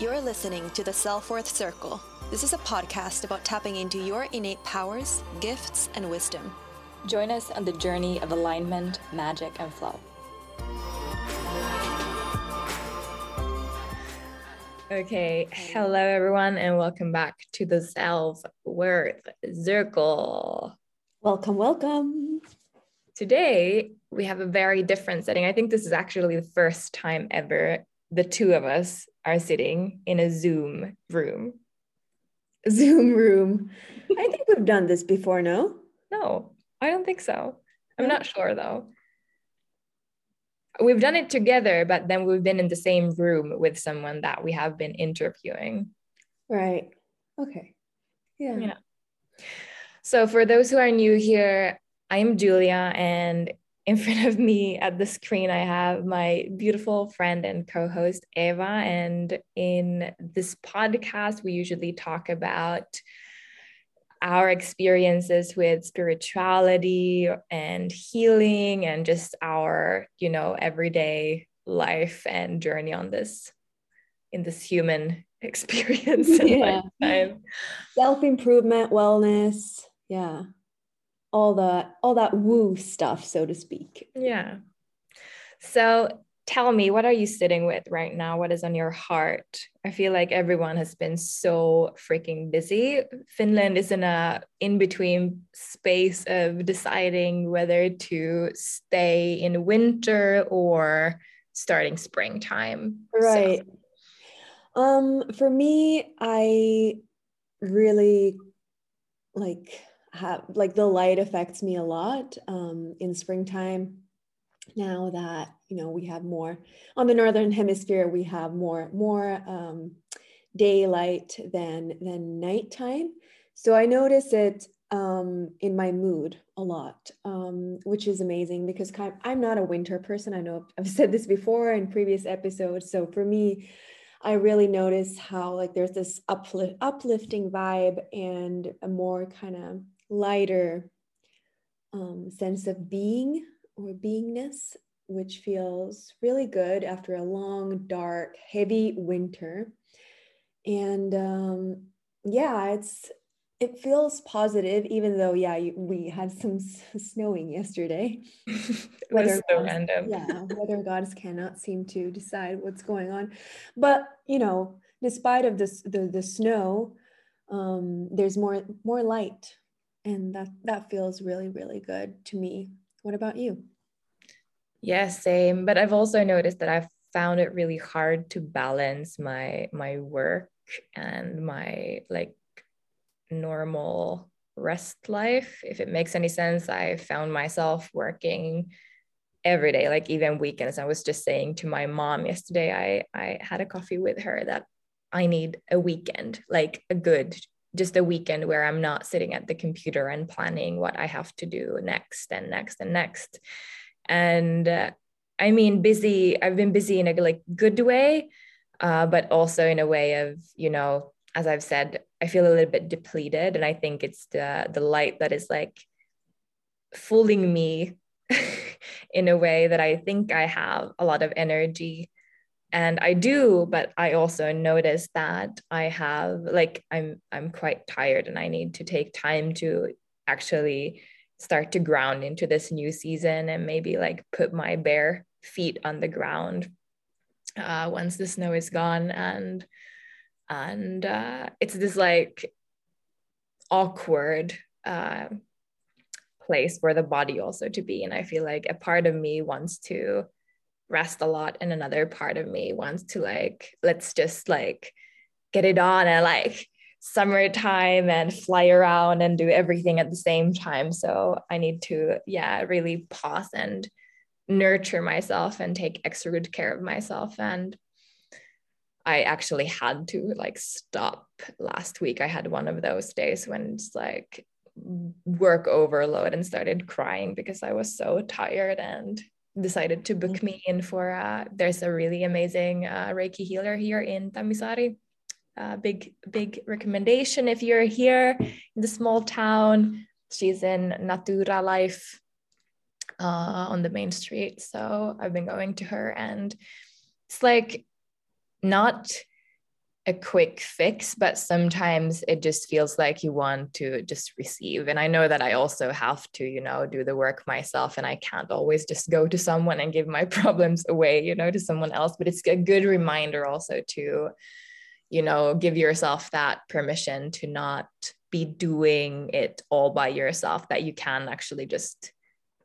You're listening to the Self Worth Circle. This is a podcast about tapping into your innate powers, gifts, and wisdom. Join us on the journey of alignment, magic, and flow. Okay, hello everyone, and welcome back to the Self Worth Circle. Welcome, welcome. Today, we have a very different setting. I think this is actually the first time ever the two of us are sitting in a Zoom room. Zoom room. I think we've done this before, no? No, I don't think so. I'm not sure though. We've done it together, but then we've been in the same room with someone that we have been interviewing. Right. Okay. Yeah. Yeah. So, for those who are new here, I'm Julia, and in front of me at the screen, I have my beautiful friend and co host, Eva. And in this podcast, we usually talk about our experiences with spirituality and healing and just our, you know, everyday life and journey on this in this human experience yeah. self-improvement wellness yeah all the all that woo stuff so to speak. Yeah. So tell me what are you sitting with right now? What is on your heart? I feel like everyone has been so freaking busy. Finland is in a in between space of deciding whether to stay in winter or starting springtime. Right. So. um for me i really like have like the light affects me a lot um, in springtime. Now that you know we have more on the northern hemisphere we have more more um, daylight than than nighttime. So i notice it um, in my mood a lot um, which is amazing because i'm not a winter person. I know i've said this before in previous episodes. So for me I really notice how like there's this uplift, uplifting vibe and a more kind of lighter um, sense of being or beingness, which feels really good after a long, dark, heavy winter. And um, yeah, it's it feels positive, even though yeah, we had some snowing yesterday. weather so gods, random. yeah, weather gods cannot seem to decide what's going on, but you know, despite of this the the snow, um, there's more more light and that that feels really really good to me. What about you? Yeah same but i've also noticed that i've found it really hard to balance my my work and my like normal rest life. If it makes any sense i found myself working every day like even weekends. I was just saying to my mom yesterday i i had a coffee with her that i need a weekend like a good just a weekend where I'm not sitting at the computer and planning what I have to do next and next and next. And uh, I mean, busy, I've been busy in a like good way, uh, but also in a way of, you know, as I've said, I feel a little bit depleted. And I think it's the the light that is like fooling me in a way that I think I have a lot of energy and i do but i also notice that i have like i'm i'm quite tired and i need to take time to actually start to ground into this new season and maybe like put my bare feet on the ground uh, once the snow is gone. And and uh, it's this like awkward uh, place for the body also to be. And i feel like a part of me wants to rest a lot and another part of me wants to like let's just like get it on and like summertime and fly around and do everything at the same time. So i need to yeah really pause and nurture myself and take extra good care of myself. And i actually had to like stop last week. I had one of those days when it's like work overload and started crying because i was so tired and decided to book mm-hmm. me in for uh, there's a really amazing uh, reiki healer here in Tammisaari. uh, big big recommendation if you're here in the small town she's in natura life uh, on the main street so i've been going to her and it's like not a quick fix, but sometimes it just feels like you want to just receive. And I know that I also have to, you know, do the work myself and I can't always just go to someone and give my problems away, you know, to someone else. But it's a good reminder also to, you know, give yourself that permission to not be doing it all by yourself, that you can actually just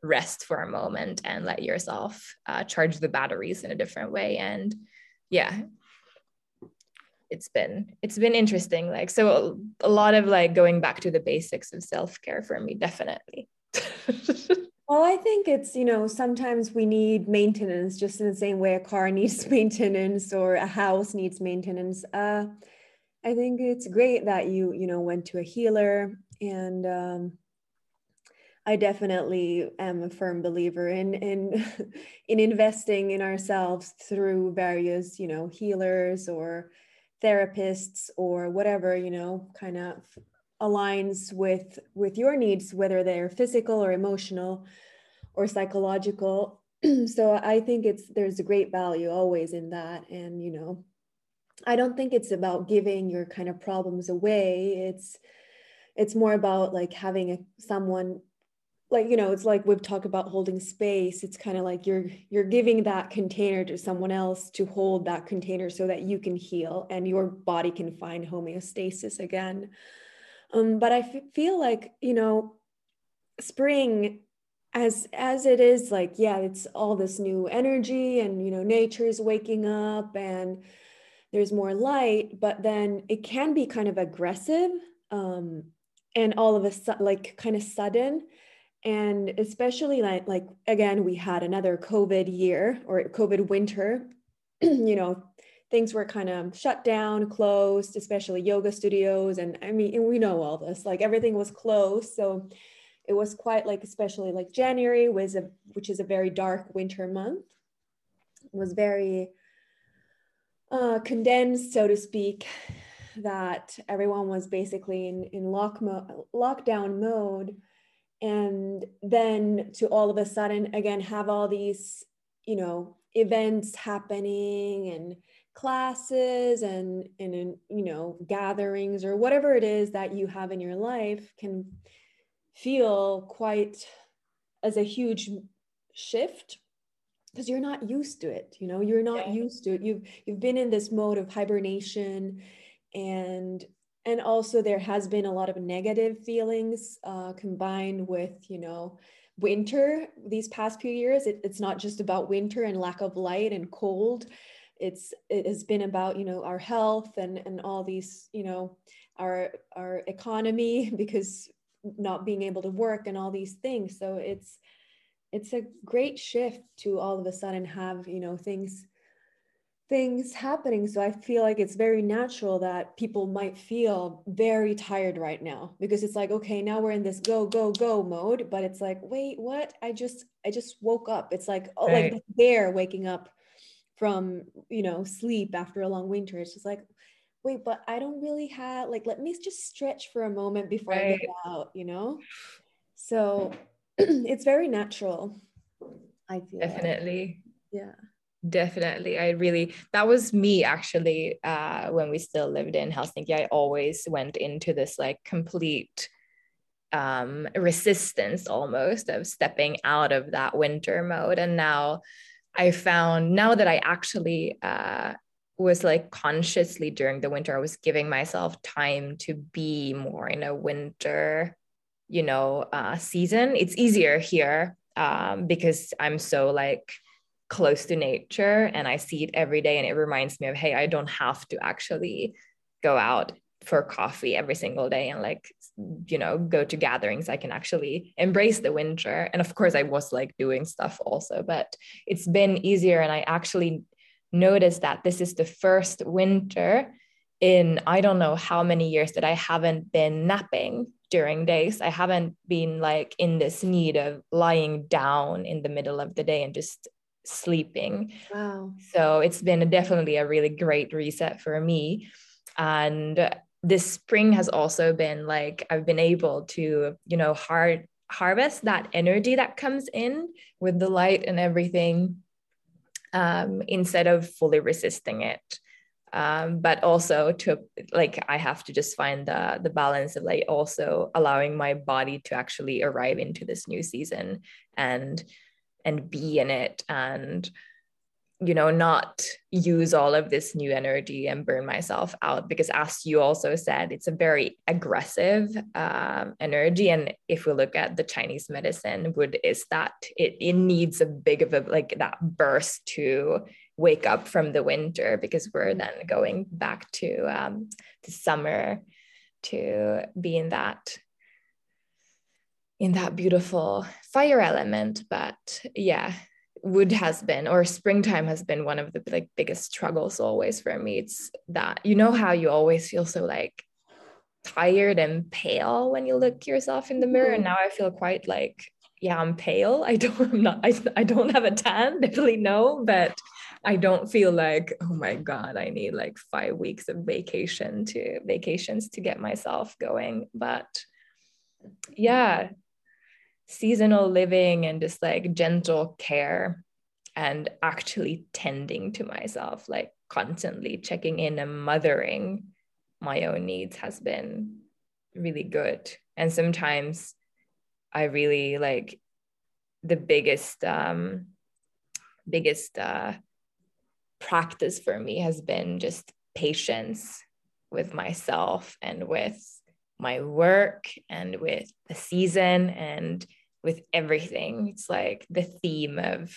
rest for a moment and let yourself uh, charge the batteries in a different way. And yeah, it's been it's been interesting. Like so a, lot of like going back to the basics of self-care for me definitely. Well i think it's you know sometimes we need maintenance just in the same way a car needs maintenance or a house needs maintenance. Uh i think it's great that you you know went to a healer and um I definitely am a firm believer in in in investing in ourselves through various, you know, healers or therapists or whatever you know kind of aligns with with your needs whether they're physical or emotional or psychological. So i think it's there's a great value always in that. And you know i don't think it's about giving your kind of problems away. It's it's more about like having a, someone like you know it's like we've talked about holding space. It's kind of like you're you're giving that container to someone else to hold that container so that you can heal and your body can find homeostasis again. Um, but I f- feel like you know spring as as it is like yeah it's all this new energy and you know nature is waking up and there's more light but then it can be kind of aggressive um, and all of a sudden like kind of sudden and especially like like again we had another covid year or covid winter you know things were kind of shut down closed especially yoga studios. And i mean we know all this like everything was closed. So it was quite like especially like january was a which is a very dark winter month was very uh, condensed so to speak that everyone was basically in in lock mo- lockdown mode and then to all of a sudden again have all these you know events happening and classes and and you know gatherings or whatever it is that you have in your life can feel quite as a huge shift because you're not used to it you know you're not yeah. used to it you've you've been in this mode of hibernation and and also there has been a lot of negative feelings uh, combined with you know winter these past few years. It, it's not just about winter and lack of light and cold. It's it has been about you know our health and and all these you know our our economy because not being able to work and all these things. So it's it's a great shift to all of a sudden have you know things things happening. So I feel like it's very natural that people might feel very tired right now because it's like, okay, now we're in this go, go, go mode. But it's like, wait, what? I just, I just woke up. It's like, oh, right. like bear waking up from, you know, sleep after a long winter. It's just like, wait, but I don't really have like, let me just stretch for a moment before right. I get out, you know? So it's very natural. I feel definitely. Like. Yeah definitely i really that was me actually uh when we still lived in helsinki i always went into this like complete um resistance almost of stepping out of that winter mode. And now i found now that i actually uh was like consciously during the winter i was giving myself time to be more in a winter you know uh season. It's easier here um because i'm so like close to nature and I see it every day and it reminds me of hey I don't have to actually go out for coffee every single day and like you know go to gatherings I can actually embrace the winter and of course I was like doing stuff also but it's been easier and I actually noticed that this is the first winter in I don't know how many years that I haven't been napping during days. I haven't been like in this need of lying down in the middle of the day and just sleeping. Wow. So it's been definitely a really great reset for me. And this spring has also been like I've been able to, you know, hard harvest that energy that comes in with the light and everything um, instead of fully resisting it. um, but also to like i have to just find the the balance of like also allowing my body to actually arrive into this new season and and be in it and you know not use all of this new energy and burn myself out. Because as you also said it's a very aggressive um, energy. And if we look at the chinese medicine wood is that it, it needs a big of a like that burst to wake up from the winter because we're then going back to um, the summer to be in that in that beautiful fire element but yeah wood has been or springtime has been one of the like biggest struggles always for me. It's that you know how you always feel so like tired and pale when you look yourself in the mirror? And mm-hmm. now i feel quite like yeah i'm pale. I don't i'm not i, I don't have a tan definitely no but i don't feel like oh my god i need like five weeks of vacation to vacations to get myself going. But yeah seasonal living and just like gentle care and actually tending to myself, like constantly checking in and mothering my own needs has been really good. And sometimes I really like the biggest, um, biggest uh, practice for me has been just patience with myself and with my work and with the season and with everything. It's like the theme of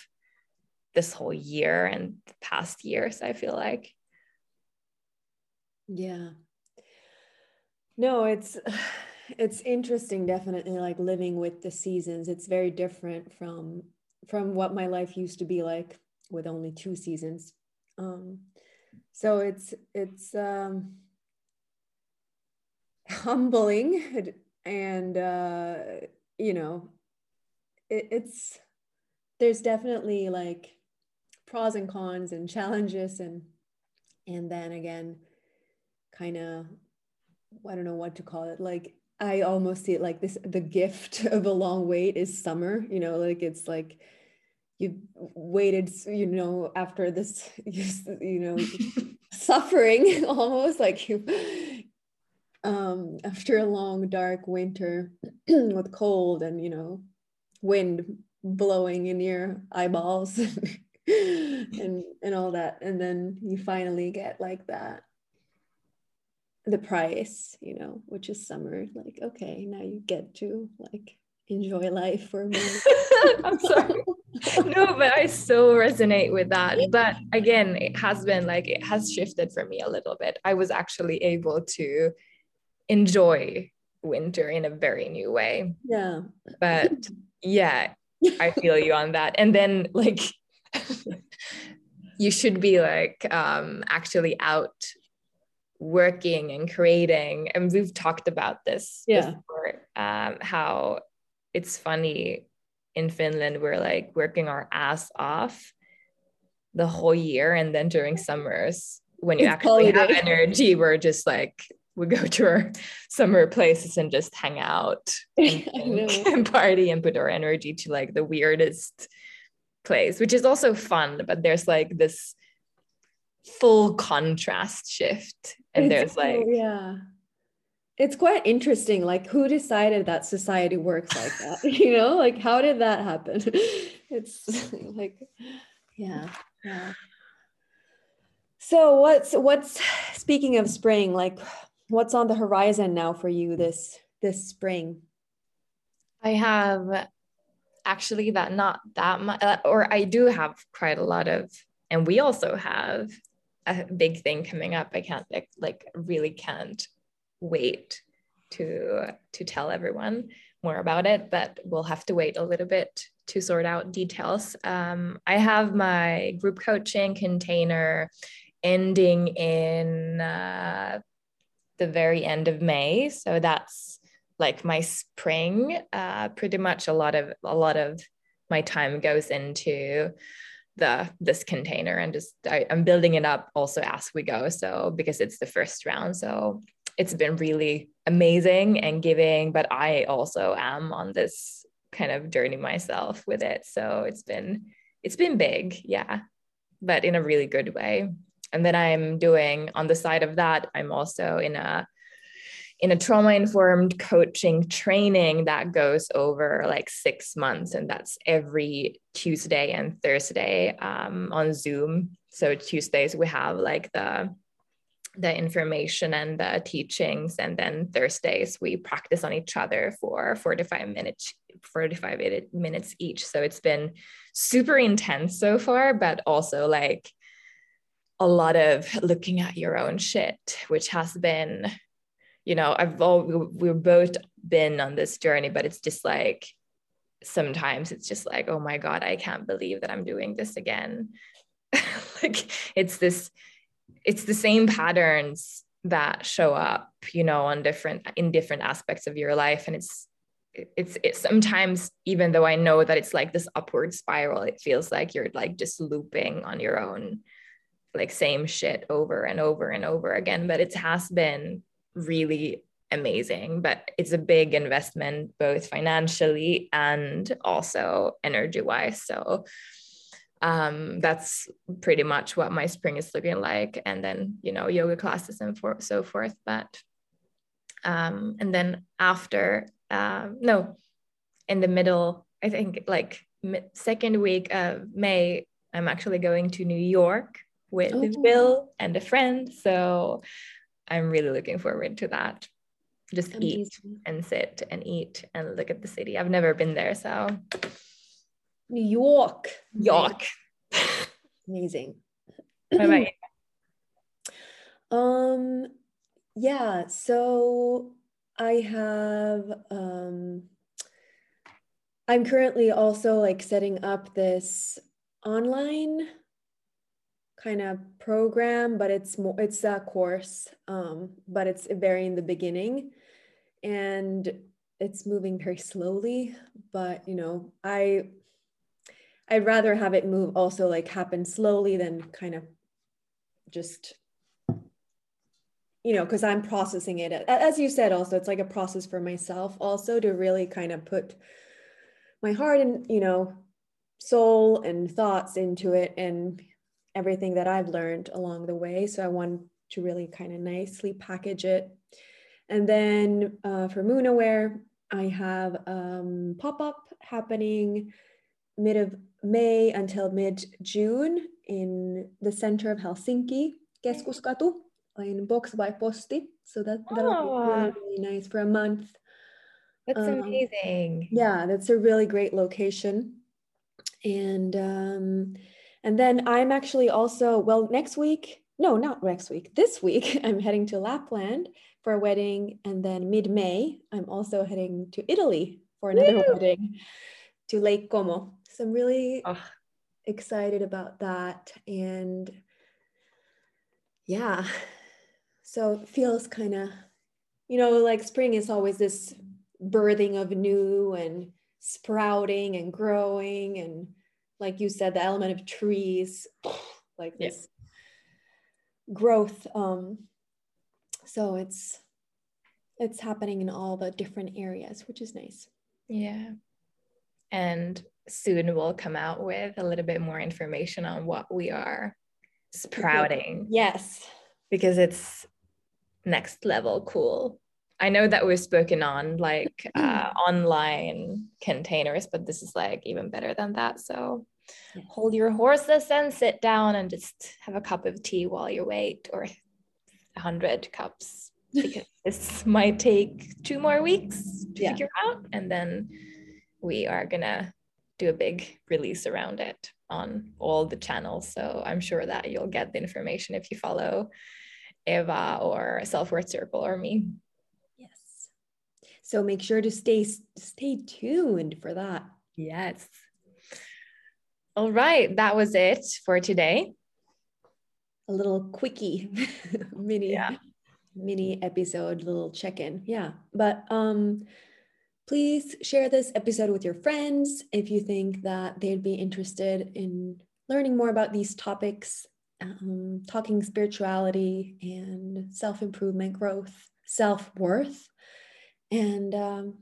this whole year and past years, I feel like. Yeah. No, it's it's interesting definitely like living with the seasons. It's very different from from what my life used to be like with only two seasons. Um so it's it's um humbling and uh you know it, it's there's definitely like pros and cons and challenges and and then again kind of i don't know what to call it. Like i almost see it like this the gift of a long wait is summer you know like it's like you waited you know after this you, you know suffering almost like you um, after a long dark winter with cold and you know wind blowing in your eyeballs and and all that. And then you finally get like that the price you know which is summer. Like okay now you get to like enjoy life for minute. I'm sorry. No but i so resonate with that. But again it has been like it has shifted for me a little bit. I was actually able to enjoy winter in a very new way. Yeah. But yeah, I feel you on that. And then like you should be like um actually out working and creating and we've talked about this yeah. before um how it's funny in Finland we're like working our ass off the whole year and then during summers when you it's actually holiday. have energy we're just like we go to our summer places and just hang out and, and, party and put our energy to like the weirdest place, which is also fun. But there's like this full contrast shift, and it's, there's like yeah. It's quite interesting. Like, who decided that society works like that? you know, like, how did that happen? it's like, yeah, yeah. So what's what's speaking of spring, like what's on the horizon now for you this this spring? I have actually that not that much, uh, or I do have quite a lot of, and we also have a big thing coming up. I can't like, like really can't wait to to tell everyone more about it, but we'll have to wait a little bit to sort out details. Um, I have my group coaching container ending in uh, the very end of May. So that's like my spring. Uh, pretty much a lot of a lot of my time goes into the this container and just I, I'm building it up also as we go. So because it's the first round. So it's been really amazing and giving, but I also am on this kind of journey myself with it. So it's been it's been big, yeah, but in a really good way. And then I'm doing on the side of that, I'm also in a in a trauma informed coaching training that goes over like six months. And that's every tuesday and thursday um, on zoom. So tuesdays we have like the the information and the teachings. And then thursdays we practice on each other for 45 minutes 45 minutes each. So it's been super intense so far but also like a lot of looking at your own shit which has been you know i've all we've both been on this journey but it's just like sometimes it's just like oh my god i can't believe that i'm doing this again. Like it's this it's the same patterns that show up you know on different in different aspects of your life. And it's it's it's sometimes even though i know that it's like this upward spiral it feels like you're like just looping on your own like same shit over and over and over again but it has been really amazing, but it's a big investment both financially and also energy wise. So um, that's pretty much what my spring is looking like. And then, you know, yoga classes and for, so forth. But, um, and then after, um, no, in the middle, I think like second week of May, I'm actually going to New York with oh. Bill and a friend. So I'm really looking forward to that. Just Amazing. eat and sit and eat and look at the city. I've never been there, so New York. York. Amazing. What about you? Um yeah, so I have um I'm currently also like setting up this online kind of program, but it's more it's a course, um, but it's very in the beginning, and it's moving very slowly. But you know, I I'd rather have it move also like happen slowly than kind of just you know because i'm processing it as you said also it's like a process for myself also to really kind of put my heart and you know soul and thoughts into it and everything that I've learned along the way. So I want to really kind of nicely package it. And then uh, for Moon Aware, I have um, pop up happening mid of May until mid June in the center of Helsinki, Keskuskatu, in Box by Posti. So that, that'll oh. be really, really nice for a month. That's um, amazing. Yeah, that's a really great location. And um, and then I'm actually also, well, next week, no, not next week, this week, I'm heading to Lapland for a wedding. And then mid May, I'm also heading to Italy for another Woo! wedding to Lake Como. So I'm really oh. excited about that. And yeah, so it feels kind of, you know, like spring is always this birthing of new and sprouting and growing and like you said, the element of trees, like this growth. Um, so it's it's happening in all the different areas, which is nice. Yeah. And soon we'll come out with a little bit more information on what we are sprouting. Yes. Because it's next level cool. I know that we've spoken on like uh, online containers, but this is like even better than that. So hold your horses and sit down and just have a cup of tea while you wait, or a hundred cups, because this might take two more weeks to yeah. figure out, and then we are gonna do a big release around it on all the channels. So I'm sure that you'll get the information if you follow Eva or Self Worth Circle or me. So make sure to stay stay tuned for that. Yes. All right, that was it for today. A little quickie mini yeah. mini episode, little check-in. Yeah. But um please share this episode with your friends if you think that they'd be interested in learning more about these topics, um, talking spirituality and self improvement, growth, self worth. And um,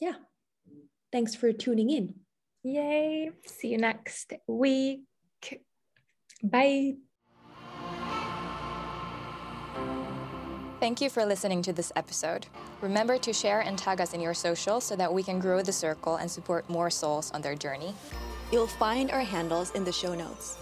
yeah, thanks for tuning in. Yay. See you next week. Bye. Thank you for listening to this episode. Remember to share and tag us in your social so that we can grow the circle and support more souls on their journey. You'll find our handles in the show notes.